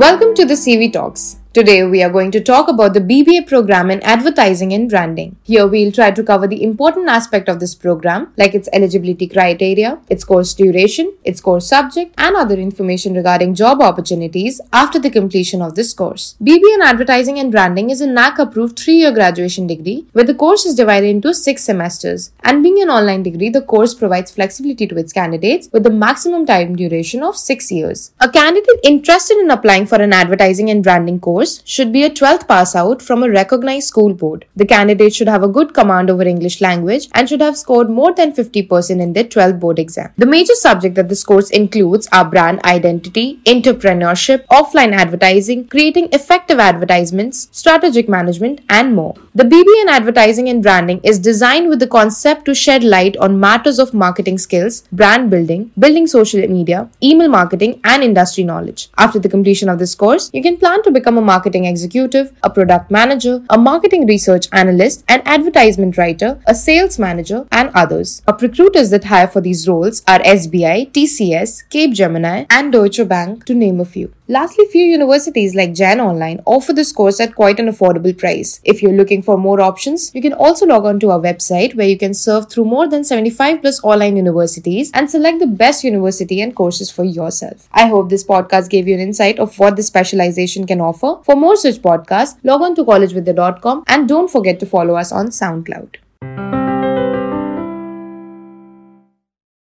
Welcome to the CV Talks. Today, we are going to talk about the BBA program in advertising and branding. Here, we'll try to cover the important aspect of this program, like its eligibility criteria, its course duration, its course subject, and other information regarding job opportunities after the completion of this course. BBA in advertising and branding is a NAAC approved three year graduation degree where the course is divided into six semesters. And being an online degree, the course provides flexibility to its candidates with the maximum time duration of six years. A candidate interested in applying for an advertising and branding course course should be a 12th pass out from a recognized school board. The candidate should have a good command over English language and should have scored more than 50% in their 12th board exam. The major subject that this course includes are brand identity, entrepreneurship, offline advertising, creating effective advertisements, strategic management, and more. The BBA in advertising and branding is designed with the concept to shed light on matters of marketing skills, brand building, building social media, email marketing, and industry knowledge. After the completion of this course, you can plan to become a marketing executive, a product manager, a marketing research analyst, an advertisement writer, a sales manager, and others. Top recruiters that hire for these roles are SBI, TCS, Capgemini, and Deutsche Bank, to name a few. Lastly, few universities like Jain Online offer this course at quite an affordable price. If you're looking for more options, you can also log on to our website where you can surf through more than 75 plus online universities and select the best university and courses for yourself. I hope this podcast gave you an insight of what this specialization can offer. For more such podcasts, log on to collegevidya.com and don't forget to follow us on SoundCloud.